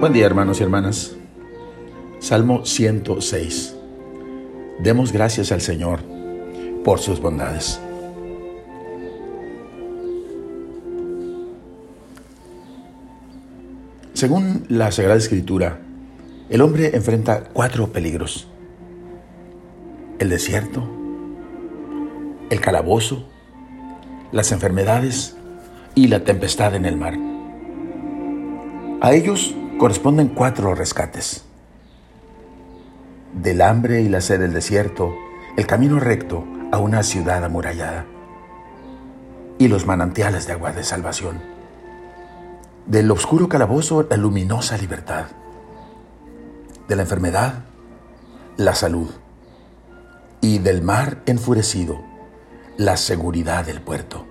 Buen día hermanos y hermanas. Salmo 106. Demos gracias al Señor por sus bondades. Según la Sagrada Escritura, el hombre enfrenta cuatro peligros. El desierto, el calabozo, las enfermedades y la tempestad en el mar. A ellos corresponden cuatro rescates. Del hambre y la sed del desierto, el camino recto a una ciudad amurallada y los manantiales de agua de salvación. Del oscuro calabozo, la luminosa libertad. De la enfermedad, la salud. Y del mar enfurecido, la seguridad del puerto.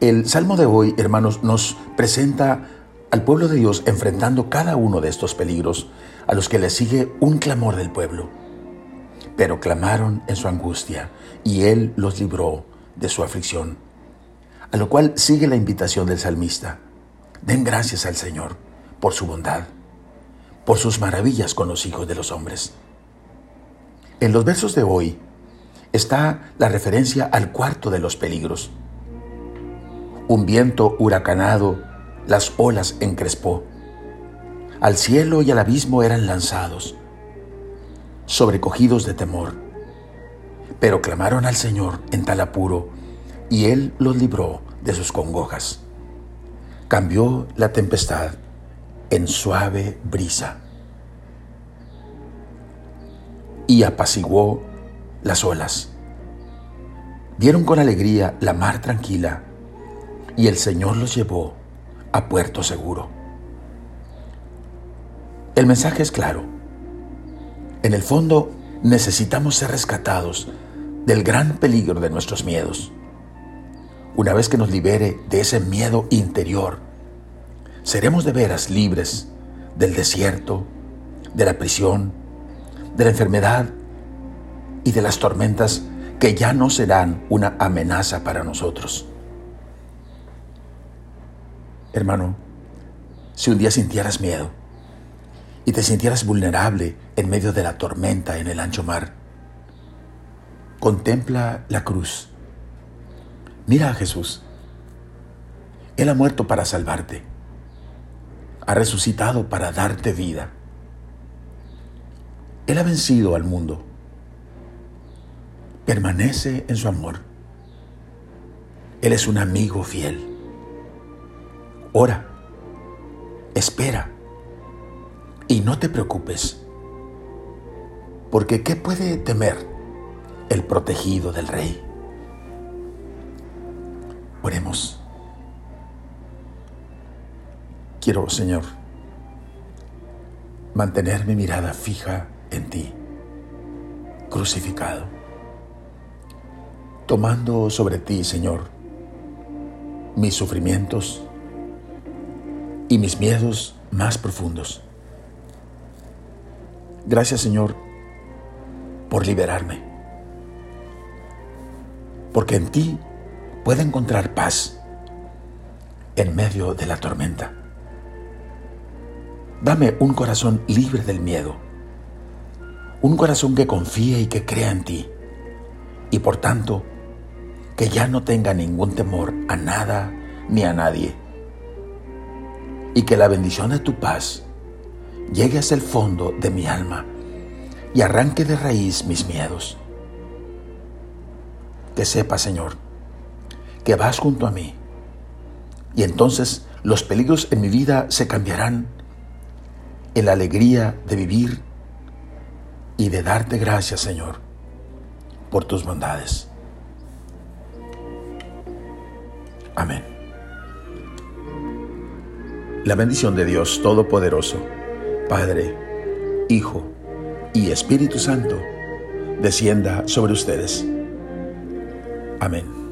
El Salmo de hoy, hermanos, nos presenta al pueblo de Dios enfrentando cada uno de estos peligros, a los que le sigue un clamor del pueblo. Pero clamaron en su angustia, y Él los libró de su aflicción. A lo cual sigue la invitación del salmista. Den gracias al Señor por su bondad, por sus maravillas con los hijos de los hombres. En los versos de hoy está la referencia al cuarto de los peligros un viento huracanado las olas encrespó. Al cielo y al abismo eran lanzados, sobrecogidos de temor. Pero clamaron al Señor en tal apuro, y Él los libró de sus congojas. Cambió la tempestad en suave brisa y apaciguó las olas. Vieron con alegría la mar tranquila y el Señor los llevó a puerto seguro. El mensaje es claro. En el fondo necesitamos ser rescatados del gran peligro de nuestros miedos. Una vez que nos libere de ese miedo interior, seremos de veras libres del desierto, de la prisión, de la enfermedad y de las tormentas que ya no serán una amenaza para nosotros. Hermano, si un día sintieras miedo y te sintieras vulnerable en medio de la tormenta en el ancho mar, contempla la cruz. Mira a Jesús. Él ha muerto para salvarte. Ha resucitado para darte vida. Él ha vencido al mundo. Permanece en su amor. Él es un amigo fiel. Ora, espera y no te preocupes, porque ¿qué puede temer el protegido del rey? Oremos. Quiero, Señor, mantener mi mirada fija en ti, crucificado, tomando sobre ti, Señor, mis sufrimientos, y mis miedos más profundos. Gracias Señor por liberarme, porque en ti puedo encontrar paz en medio de la tormenta. Dame un corazón libre del miedo, un corazón que confíe y que crea en ti, y por tanto que ya no tenga ningún temor a nada ni a nadie y que la bendición de tu paz llegue hasta el fondo de mi alma y arranque de raíz mis miedos. Que sepa, Señor, que vas junto a mí y entonces los peligros en mi vida se cambiarán en la alegría de vivir y de darte gracias, Señor, por tus bondades. Amén. La bendición de Dios Todopoderoso, Padre, Hijo y Espíritu Santo, descienda sobre ustedes. Amén.